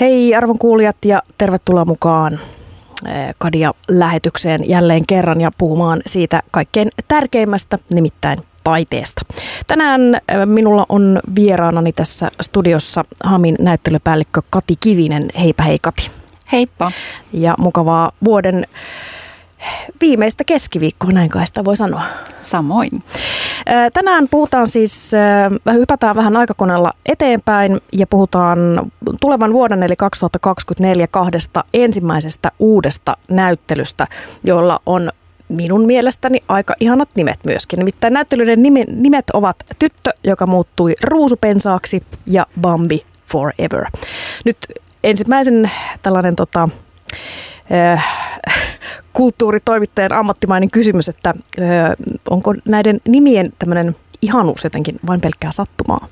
Hei arvon kuulijat ja tervetuloa mukaan eh, Kadia-lähetykseen jälleen kerran ja puhumaan siitä kaikkein tärkeimmästä, nimittäin taiteesta. Tänään eh, minulla on vieraanani tässä studiossa Hamin näyttelypäällikkö Kati Kivinen. Heipä hei Kati. Heippa. Ja mukavaa vuoden viimeistä keskiviikkoa, näin kai sitä voi sanoa. Samoin. Tänään puhutaan siis, hypätään vähän aikakoneella eteenpäin ja puhutaan tulevan vuoden eli 2024 kahdesta ensimmäisestä uudesta näyttelystä, jolla on minun mielestäni aika ihanat nimet myöskin. Nimittäin näyttelyiden nimet ovat Tyttö, joka muuttui ruusupensaaksi ja Bambi Forever. Nyt ensimmäisen tällainen tota, kulttuuritoimittajan ammattimainen kysymys, että ö, onko näiden nimien tämmöinen ihanuus jotenkin vain pelkkää sattumaa?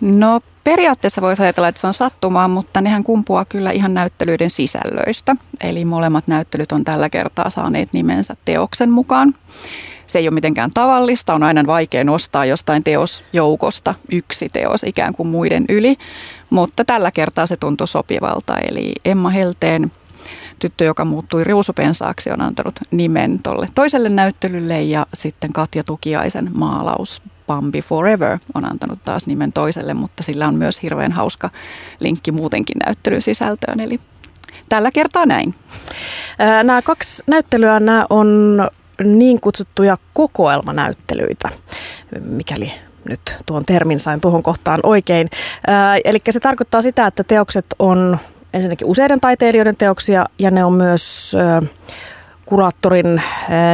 No periaatteessa voisi ajatella, että se on sattumaa, mutta nehän kumpuaa kyllä ihan näyttelyiden sisällöistä. Eli molemmat näyttelyt on tällä kertaa saaneet nimensä teoksen mukaan. Se ei ole mitenkään tavallista, on aina vaikea nostaa jostain teosjoukosta yksi teos ikään kuin muiden yli, mutta tällä kertaa se tuntui sopivalta. Eli Emma Helteen tyttö, joka muuttui riusupensaaksi, on antanut nimen tolle toiselle näyttelylle ja sitten Katja Tukiaisen maalaus Bambi Forever on antanut taas nimen toiselle, mutta sillä on myös hirveän hauska linkki muutenkin näyttelyn sisältöön. Eli tällä kertaa näin. Nämä kaksi näyttelyä nämä on niin kutsuttuja kokoelmanäyttelyitä, mikäli nyt tuon termin sain tuohon kohtaan oikein. Eli se tarkoittaa sitä, että teokset on ensinnäkin useiden taiteilijoiden teoksia ja ne on myös kuraattorin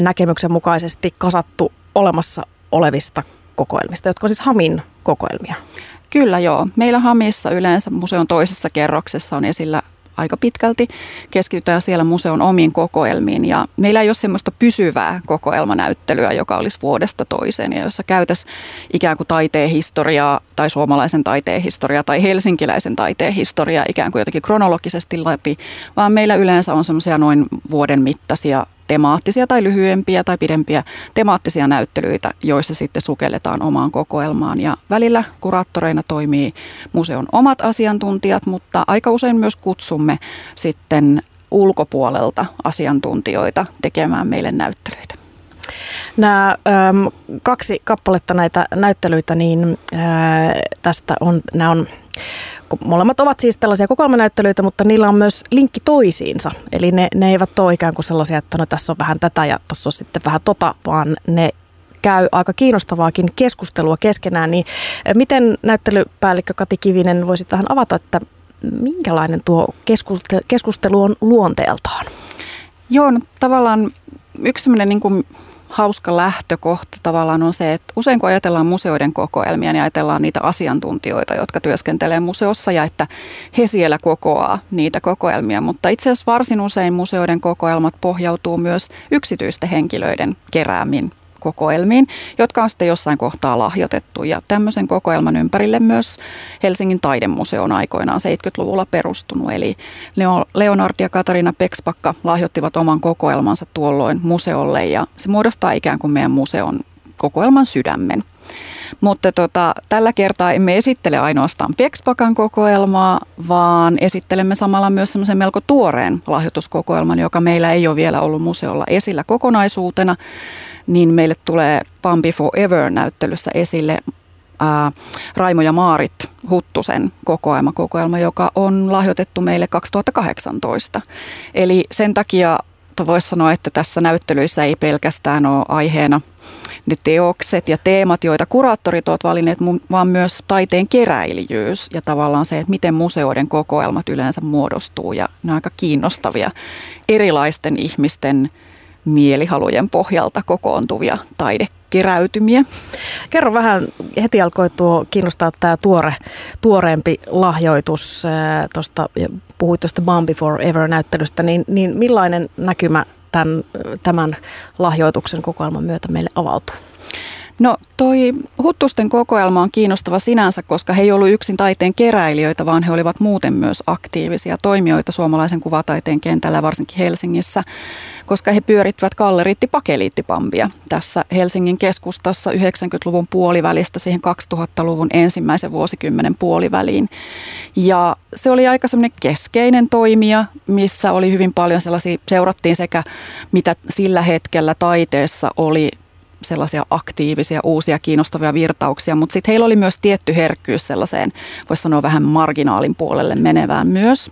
näkemyksen mukaisesti kasattu olemassa olevista kokoelmista, jotka on siis Hamin kokoelmia. Kyllä joo. Meillä Hamissa yleensä museon toisessa kerroksessa on esillä aika pitkälti. Keskitytään siellä museon omiin kokoelmiin ja meillä ei ole semmoista pysyvää kokoelmanäyttelyä, joka olisi vuodesta toiseen ja jossa käytäisiin ikään kuin taiteen historiaa tai suomalaisen taiteen historiaa tai helsinkiläisen taiteen historiaa ikään kuin jotenkin kronologisesti läpi, vaan meillä yleensä on semmoisia noin vuoden mittaisia temaattisia tai lyhyempiä tai pidempiä temaattisia näyttelyitä, joissa sitten sukelletaan omaan kokoelmaan. Ja välillä kuraattoreina toimii museon omat asiantuntijat, mutta aika usein myös kutsumme sitten ulkopuolelta asiantuntijoita tekemään meille näyttelyitä. Nämä äm, kaksi kappaletta näitä näyttelyitä, niin ää, tästä on, nämä on molemmat ovat siis tällaisia kokoelmanäyttelyitä, mutta niillä on myös linkki toisiinsa. Eli ne, ne eivät ole ikään kuin sellaisia, että no tässä on vähän tätä ja tuossa on sitten vähän tota, vaan ne käy aika kiinnostavaakin keskustelua keskenään. Niin miten näyttelypäällikkö Kati Kivinen voisi tähän avata, että minkälainen tuo keskustelu on luonteeltaan? Joo, no, tavallaan yksi sellainen niin kuin hauska lähtökohta tavallaan on se, että usein kun ajatellaan museoiden kokoelmia, niin ajatellaan niitä asiantuntijoita, jotka työskentelee museossa ja että he siellä kokoaa niitä kokoelmia. Mutta itse asiassa varsin usein museoiden kokoelmat pohjautuu myös yksityisten henkilöiden keräämiin kokoelmiin, jotka on sitten jossain kohtaa lahjoitettu. Ja tämmöisen kokoelman ympärille myös Helsingin taidemuseo on aikoinaan 70-luvulla perustunut. Eli Leonard ja Katarina Pekspakka lahjoittivat oman kokoelmansa tuolloin museolle ja se muodostaa ikään kuin meidän museon kokoelman sydämen. Mutta tota, tällä kertaa emme esittele ainoastaan Pexpakan kokoelmaa, vaan esittelemme samalla myös semmoisen melko tuoreen lahjoituskokoelman, joka meillä ei ole vielä ollut museolla esillä kokonaisuutena niin meille tulee Bambi Forever-näyttelyssä esille ää, Raimo ja Maarit Huttusen kokoelma, kokoelma, joka on lahjoitettu meille 2018. Eli sen takia voisi sanoa, että tässä näyttelyissä ei pelkästään ole aiheena ne teokset ja teemat, joita kuraattorit ovat valinneet, vaan myös taiteen keräilijyys ja tavallaan se, että miten museoiden kokoelmat yleensä muodostuu. Ja ne on aika kiinnostavia erilaisten ihmisten mielihalujen pohjalta kokoontuvia taidekeräytymiä. Kerro vähän, heti alkoi tuo kiinnostaa tämä tuore, tuoreempi lahjoitus, tuosta, puhuit tuosta Bambi Forever-näyttelystä, niin, niin millainen näkymä tämän, tämän lahjoituksen kokoelman myötä meille avautuu? No toi Huttusten kokoelma on kiinnostava sinänsä, koska he ei ollut yksin taiteen keräilijöitä, vaan he olivat muuten myös aktiivisia toimijoita suomalaisen kuvataiteen kentällä, varsinkin Helsingissä, koska he pyörittivät galleriitti pakeliittipampia tässä Helsingin keskustassa 90-luvun puolivälistä siihen 2000-luvun ensimmäisen vuosikymmenen puoliväliin. Ja se oli aika semmoinen keskeinen toimija, missä oli hyvin paljon sellaisia, seurattiin sekä mitä sillä hetkellä taiteessa oli sellaisia aktiivisia, uusia, kiinnostavia virtauksia, mutta sitten heillä oli myös tietty herkkyys sellaiseen, voisi sanoa vähän marginaalin puolelle menevään myös.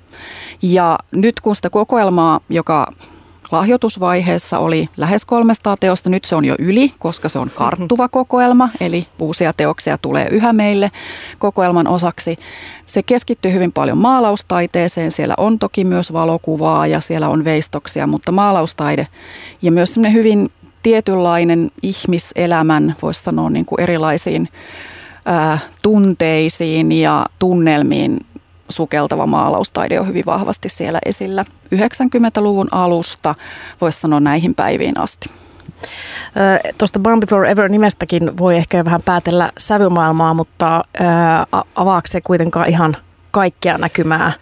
Ja nyt kun sitä kokoelmaa, joka lahjoitusvaiheessa oli lähes 300 teosta, nyt se on jo yli, koska se on karttuva kokoelma, eli uusia teoksia tulee yhä meille kokoelman osaksi. Se keskittyy hyvin paljon maalaustaiteeseen, siellä on toki myös valokuvaa ja siellä on veistoksia, mutta maalaustaide ja myös semmoinen hyvin tietynlainen ihmiselämän, voisi sanoa niin kuin erilaisiin ää, tunteisiin ja tunnelmiin sukeltava maalaustaide on hyvin vahvasti siellä esillä 90-luvun alusta, voisi sanoa näihin päiviin asti. Tuosta Bambi Forever nimestäkin voi ehkä vähän päätellä sävymaailmaa, mutta avaako se kuitenkaan ihan kaikkea näkymää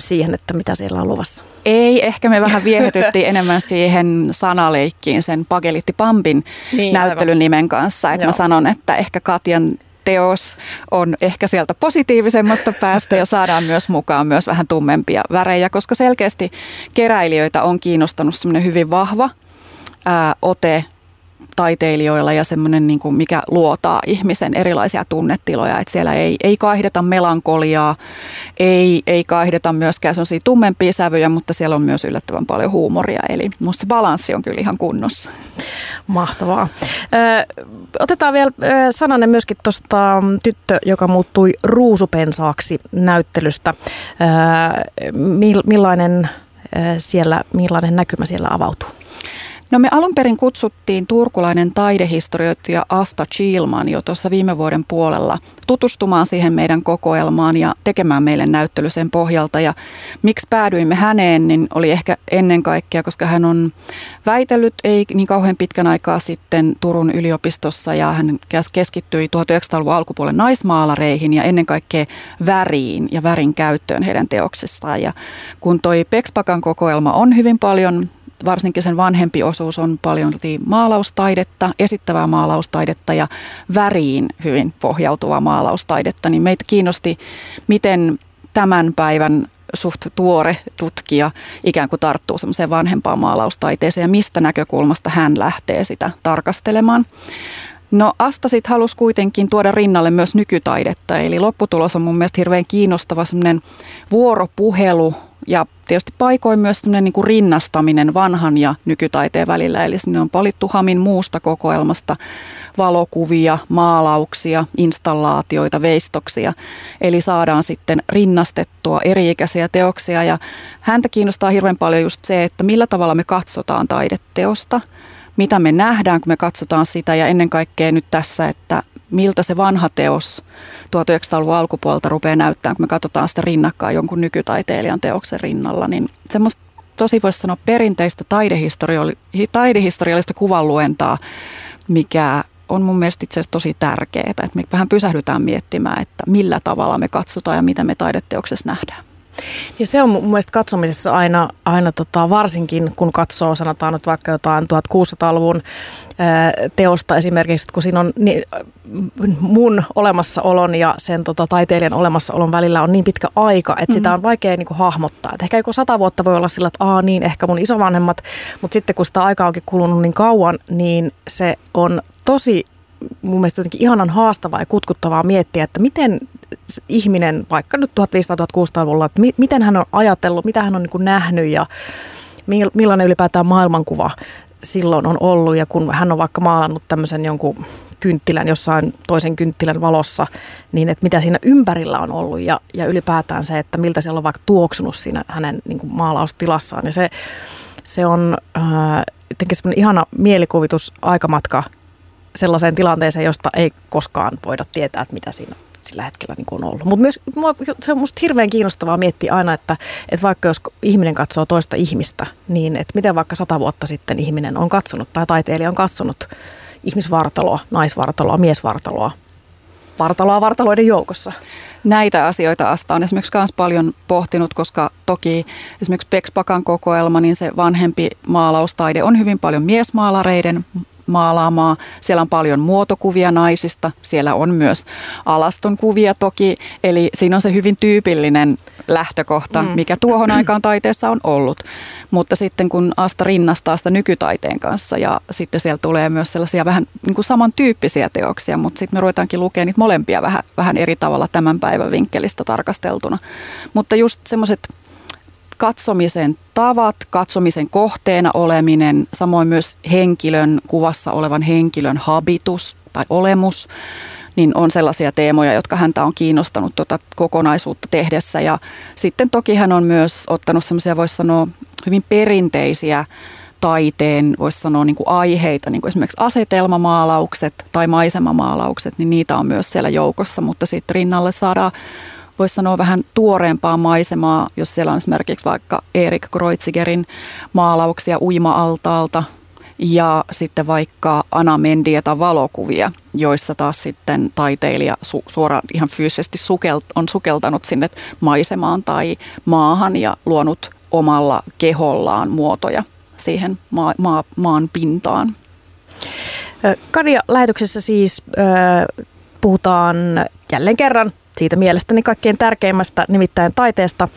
siihen, että mitä siellä on luvassa? Ei, ehkä me vähän viehetyttiin enemmän siihen sanaleikkiin sen Pagelitti Pampin niin, näyttelyn nimen kanssa. Että mä sanon, että ehkä Katjan teos on ehkä sieltä positiivisemmasta päästä ja saadaan myös mukaan myös vähän tummempia värejä, koska selkeästi keräilijöitä on kiinnostanut semmoinen hyvin vahva ää, ote taiteilijoilla ja semmoinen, niin kuin mikä luotaa ihmisen erilaisia tunnetiloja. Että siellä ei, ei kaihdeta melankoliaa, ei, ei kaihdeta myöskään sellaisia tummempia sävyjä, mutta siellä on myös yllättävän paljon huumoria. Eli musta se balanssi on kyllä ihan kunnossa. Mahtavaa. Ö, otetaan vielä sananen myöskin tuosta tyttö, joka muuttui ruusupensaaksi näyttelystä. Ö, millainen, siellä, millainen näkymä siellä avautuu? No me alun perin kutsuttiin turkulainen taidehistorioitsija Asta Chilman jo tuossa viime vuoden puolella tutustumaan siihen meidän kokoelmaan ja tekemään meille näyttely sen pohjalta. Ja miksi päädyimme häneen, niin oli ehkä ennen kaikkea, koska hän on väitellyt ei niin kauhean pitkän aikaa sitten Turun yliopistossa ja hän keskittyi 1900-luvun alkupuolen naismaalareihin ja ennen kaikkea väriin ja värin käyttöön heidän teoksissaan. Ja kun toi Pexpakan kokoelma on hyvin paljon varsinkin sen vanhempi osuus on paljon maalaustaidetta, esittävää maalaustaidetta ja väriin hyvin pohjautuvaa maalaustaidetta, niin meitä kiinnosti, miten tämän päivän suht tuore tutkija ikään kuin tarttuu semmoiseen vanhempaan maalaustaiteeseen ja mistä näkökulmasta hän lähtee sitä tarkastelemaan. No Asta sitten halusi kuitenkin tuoda rinnalle myös nykytaidetta, eli lopputulos on mun mielestä hirveän kiinnostava semmoinen vuoropuhelu ja tietysti paikoin myös semmoinen niin kuin rinnastaminen vanhan ja nykytaiteen välillä, eli sinne on palittu Hamin muusta kokoelmasta valokuvia, maalauksia, installaatioita, veistoksia. Eli saadaan sitten rinnastettua eri-ikäisiä teoksia. Ja häntä kiinnostaa hirveän paljon just se, että millä tavalla me katsotaan taideteosta, mitä me nähdään, kun me katsotaan sitä. Ja ennen kaikkea nyt tässä, että miltä se vanha teos 1900-luvun alkupuolta rupeaa näyttämään, kun me katsotaan sitä rinnakkain jonkun nykytaiteilijan teoksen rinnalla, niin semmoista tosi voisi sanoa perinteistä taidehistoriallista kuvanluentaa, mikä on mun mielestä itse asiassa tosi tärkeää, että me vähän pysähdytään miettimään, että millä tavalla me katsotaan ja mitä me taideteoksessa nähdään. Ja se on mun mielestä katsomisessa aina, aina tota, varsinkin kun katsoo sanotaan nyt vaikka jotain 1600-luvun teosta esimerkiksi, kun siinä on niin, mun olemassaolon ja sen tota, taiteilijan olemassaolon välillä on niin pitkä aika, että mm-hmm. sitä on vaikea niin kuin, hahmottaa. Et ehkä joku sata vuotta voi olla sillä, että Aa, niin ehkä mun isovanhemmat, mutta sitten kun sitä aikaa onkin kulunut niin kauan, niin se on tosi mun mielestä jotenkin ihanan haastavaa ja kutkuttavaa miettiä, että miten ihminen vaikka nyt 1500-1600-luvulla, että mi- miten hän on ajatellut, mitä hän on niin nähnyt ja millainen ylipäätään maailmankuva silloin on ollut ja kun hän on vaikka maalannut tämmöisen jonkun kynttilän jossain toisen kynttilän valossa, niin että mitä siinä ympärillä on ollut ja, ja ylipäätään se, että miltä siellä on vaikka tuoksunut siinä hänen niin kuin maalaustilassaan. Ja se, se on äh, semmoinen ihana mielikuvitus aikamatka sellaiseen tilanteeseen, josta ei koskaan voida tietää, että mitä siinä sillä hetkellä niin on ollut. Mutta myös se on musta hirveän kiinnostavaa miettiä aina, että, että vaikka jos ihminen katsoo toista ihmistä, niin että miten vaikka sata vuotta sitten ihminen on katsonut tai taiteilija on katsonut ihmisvartaloa, naisvartaloa, miesvartaloa, vartaloa vartaloiden joukossa? Näitä asioita Asta on esimerkiksi myös paljon pohtinut, koska toki esimerkiksi Pexpakan kokoelma, niin se vanhempi maalaustaide on hyvin paljon miesmaalareiden maalaamaa. Siellä on paljon muotokuvia naisista, siellä on myös alaston kuvia toki, eli siinä on se hyvin tyypillinen lähtökohta, mm. mikä tuohon aikaan taiteessa on ollut. Mutta sitten kun Asta rinnastaa sitä nykytaiteen kanssa ja sitten siellä tulee myös sellaisia vähän niin kuin samantyyppisiä teoksia, mutta sitten me ruvetaankin lukemaan niitä molempia vähän, vähän eri tavalla tämän päivän vinkkelistä tarkasteltuna. Mutta just semmoiset katsomisen tavat, katsomisen kohteena oleminen, samoin myös henkilön, kuvassa olevan henkilön habitus tai olemus, niin on sellaisia teemoja, jotka häntä on kiinnostanut tuota kokonaisuutta tehdessä. Ja sitten toki hän on myös ottanut semmoisia, voisi sanoa, hyvin perinteisiä taiteen, voisi sanoa niin kuin aiheita, niin kuin esimerkiksi asetelmamaalaukset tai maisemamaalaukset, niin niitä on myös siellä joukossa, mutta sitten rinnalle saadaan voisi sanoa vähän tuoreempaa maisemaa, jos siellä on esimerkiksi vaikka Erik Kreuzigerin maalauksia uima-altaalta ja sitten vaikka Anna Mendieta valokuvia, joissa taas sitten taiteilija su- suoraan ihan fyysisesti sukelt- on sukeltanut sinne maisemaan tai maahan ja luonut omalla kehollaan muotoja siihen maa, maa, maan pintaan. Kadia lähetyksessä siis äh, puhutaan jälleen kerran siitä mielestäni kaikkein tärkeimmästä, nimittäin taiteesta.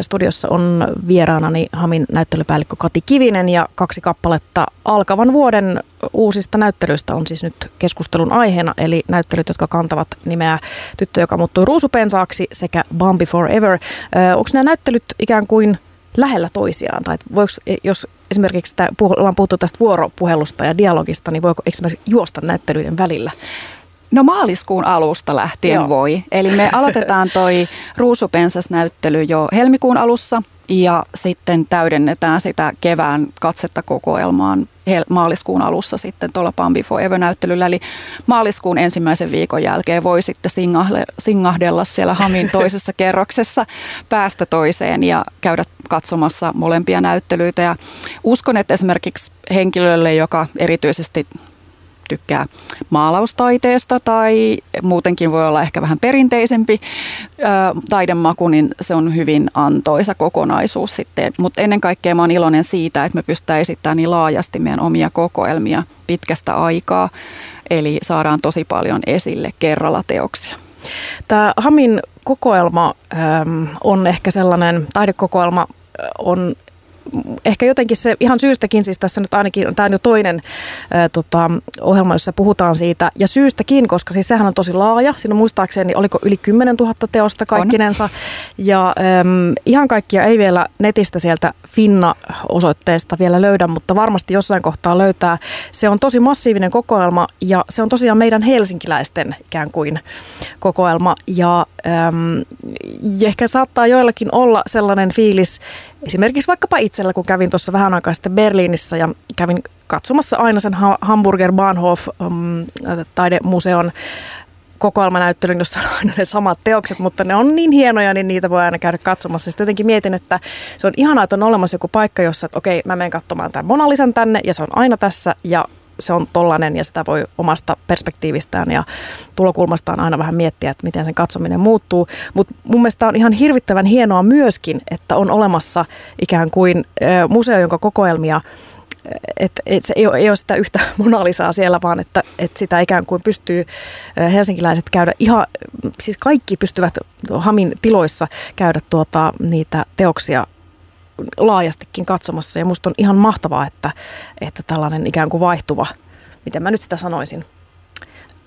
Studiossa on vieraanani Hamin näyttelypäällikkö Kati Kivinen ja kaksi kappaletta alkavan vuoden uusista näyttelyistä on siis nyt keskustelun aiheena, eli näyttelyt, jotka kantavat nimeä Tyttö, joka muuttui ruusupensaaksi sekä Bambi Forever. Onko nämä näyttelyt ikään kuin lähellä toisiaan? Tai voiko, jos esimerkiksi tämä, ollaan puhuttu tästä vuoropuhelusta ja dialogista, niin voiko esimerkiksi juosta näyttelyiden välillä? No maaliskuun alusta lähtien Joo. voi. Eli me aloitetaan toi ruusupensas-näyttely jo helmikuun alussa ja sitten täydennetään sitä kevään katsetta kokoelmaan maaliskuun alussa sitten tuolla Bambi Forever-näyttelyllä. Eli maaliskuun ensimmäisen viikon jälkeen voi sitten singahdella siellä Hamin toisessa kerroksessa päästä toiseen ja käydä katsomassa molempia näyttelyitä. Ja uskon, että esimerkiksi henkilölle, joka erityisesti tykkää maalaustaiteesta tai muutenkin voi olla ehkä vähän perinteisempi taidemaku, niin se on hyvin antoisa kokonaisuus sitten. Mutta ennen kaikkea mä oon iloinen siitä, että me pystytään esittämään niin laajasti meidän omia kokoelmia pitkästä aikaa. Eli saadaan tosi paljon esille kerralla teoksia. Tämä Hamin kokoelma on ehkä sellainen, taidekokoelma on ehkä jotenkin se ihan syystäkin, siis tässä nyt ainakin, tämä on jo toinen ää, tota, ohjelma, jossa puhutaan siitä, ja syystäkin, koska siis sehän on tosi laaja, siinä muistaakseni oliko yli 10 000 teosta kaikkinensa, on. ja äm, ihan kaikkia ei vielä netistä sieltä Finna-osoitteesta vielä löydä, mutta varmasti jossain kohtaa löytää. Se on tosi massiivinen kokoelma, ja se on tosiaan meidän helsinkiläisten ikään kuin kokoelma, ja, äm, ja ehkä saattaa joillakin olla sellainen fiilis, esimerkiksi vaikkapa itsellä, kun kävin tuossa vähän aikaa sitten Berliinissä ja kävin katsomassa aina sen Hamburger Bahnhof um, taidemuseon kokoelmanäyttelyn, jossa on aina ne samat teokset, mutta ne on niin hienoja, niin niitä voi aina käydä katsomassa. Sitten jotenkin mietin, että se on ihanaa, että on olemassa joku paikka, jossa, että okei, mä menen katsomaan tämän Monalisan tänne ja se on aina tässä ja se on tollanen ja sitä voi omasta perspektiivistään ja tulokulmastaan aina vähän miettiä, että miten sen katsominen muuttuu. Mutta mun mielestä on ihan hirvittävän hienoa myöskin, että on olemassa ikään kuin museo, jonka kokoelmia että et se ei ole, ei ole sitä yhtä monalisaa siellä, vaan että, että sitä ikään kuin pystyy helsinkiläiset käydä ihan, siis kaikki pystyvät Hamin tiloissa käydä tuota, niitä teoksia laajastikin katsomassa. Ja musta on ihan mahtavaa, että, että tällainen ikään kuin vaihtuva, miten mä nyt sitä sanoisin,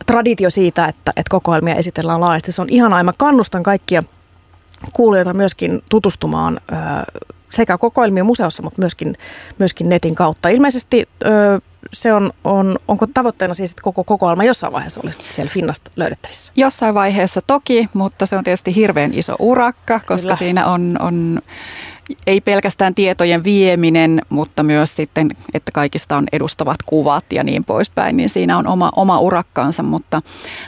traditio siitä, että, että kokoelmia esitellään laajasti. Se on ihanaa ja mä kannustan kaikkia kuulijoita myöskin tutustumaan ö, sekä kokoelmien museossa, mutta myöskin, myöskin netin kautta. Ilmeisesti ö, se on, on, onko tavoitteena siis, että koko kokoelma jossain vaiheessa olisi siellä Finnasta löydettävissä? Jossain vaiheessa toki, mutta se on tietysti hirveän iso urakka, koska Kyllä. siinä on, on ei pelkästään tietojen vieminen, mutta myös sitten, että kaikista on edustavat kuvat ja niin poispäin, niin siinä on oma, oma urakkaansa, mutta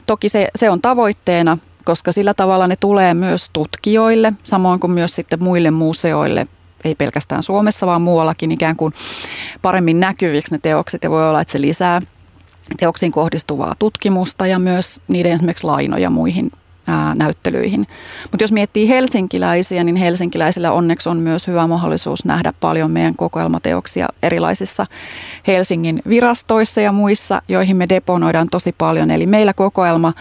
toki se, se on tavoitteena, koska sillä tavalla ne tulee myös tutkijoille, samoin kuin myös sitten muille museoille, ei pelkästään Suomessa, vaan muuallakin ikään kuin paremmin näkyviksi ne teokset. Ja voi olla, että se lisää teoksiin kohdistuvaa tutkimusta ja myös niiden esimerkiksi lainoja muihin näyttelyihin. Mutta jos miettii helsinkiläisiä, niin helsinkiläisillä onneksi on myös hyvä mahdollisuus nähdä paljon meidän kokoelmateoksia erilaisissa Helsingin virastoissa ja muissa, joihin me deponoidaan tosi paljon. Eli meillä kokoelma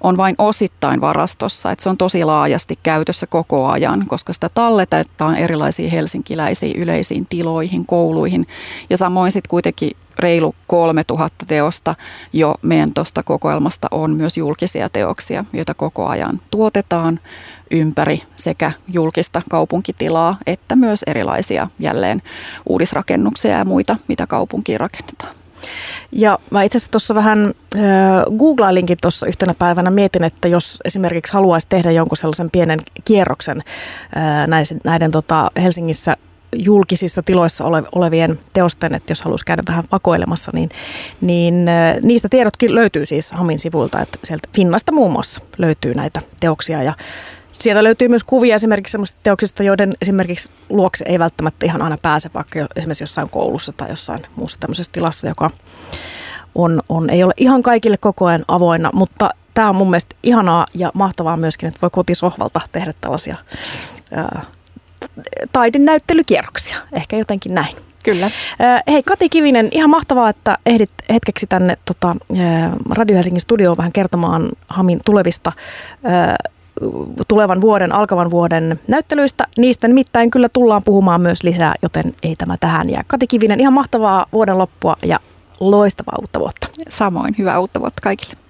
on vain osittain varastossa, että se on tosi laajasti käytössä koko ajan, koska sitä talletetaan erilaisiin helsinkiläisiin yleisiin tiloihin, kouluihin ja samoin sitten kuitenkin reilu 3000 teosta jo meidän tuosta kokoelmasta on myös julkisia teoksia, joita koko ajan tuotetaan ympäri sekä julkista kaupunkitilaa että myös erilaisia jälleen uudisrakennuksia ja muita, mitä kaupunkiin rakennetaan. Ja mä itse asiassa tuossa vähän äh, googlailinkin tuossa yhtenä päivänä, mietin, että jos esimerkiksi haluaisi tehdä jonkun sellaisen pienen kierroksen äh, näiden, näiden tota Helsingissä julkisissa tiloissa ole, olevien teosten, että jos haluaisi käydä vähän vakoilemassa, niin, niin äh, niistä tiedotkin löytyy siis Hamin sivuilta, että sieltä Finnasta muun muassa löytyy näitä teoksia. Ja Sieltä löytyy myös kuvia esimerkiksi sellaisista teoksista, joiden esimerkiksi luokse ei välttämättä ihan aina pääse, vaikka esimerkiksi jossain koulussa tai jossain muussa tämmöisessä tilassa, joka on, on, ei ole ihan kaikille koko ajan avoinna, mutta tämä on mun mielestä ihanaa ja mahtavaa myöskin, että voi kotisohvalta tehdä tällaisia ää, taidenäyttelykierroksia, ehkä jotenkin näin. Kyllä. Hei Kati Kivinen, ihan mahtavaa, että ehdit hetkeksi tänne tota, Radio Helsingin studioon vähän kertomaan Hamin tulevista tulevan vuoden, alkavan vuoden näyttelyistä. Niistä nimittäin kyllä tullaan puhumaan myös lisää, joten ei tämä tähän jää. Kati Kivinen, ihan mahtavaa vuoden loppua ja loistavaa uutta vuotta. Samoin, hyvää uutta vuotta kaikille.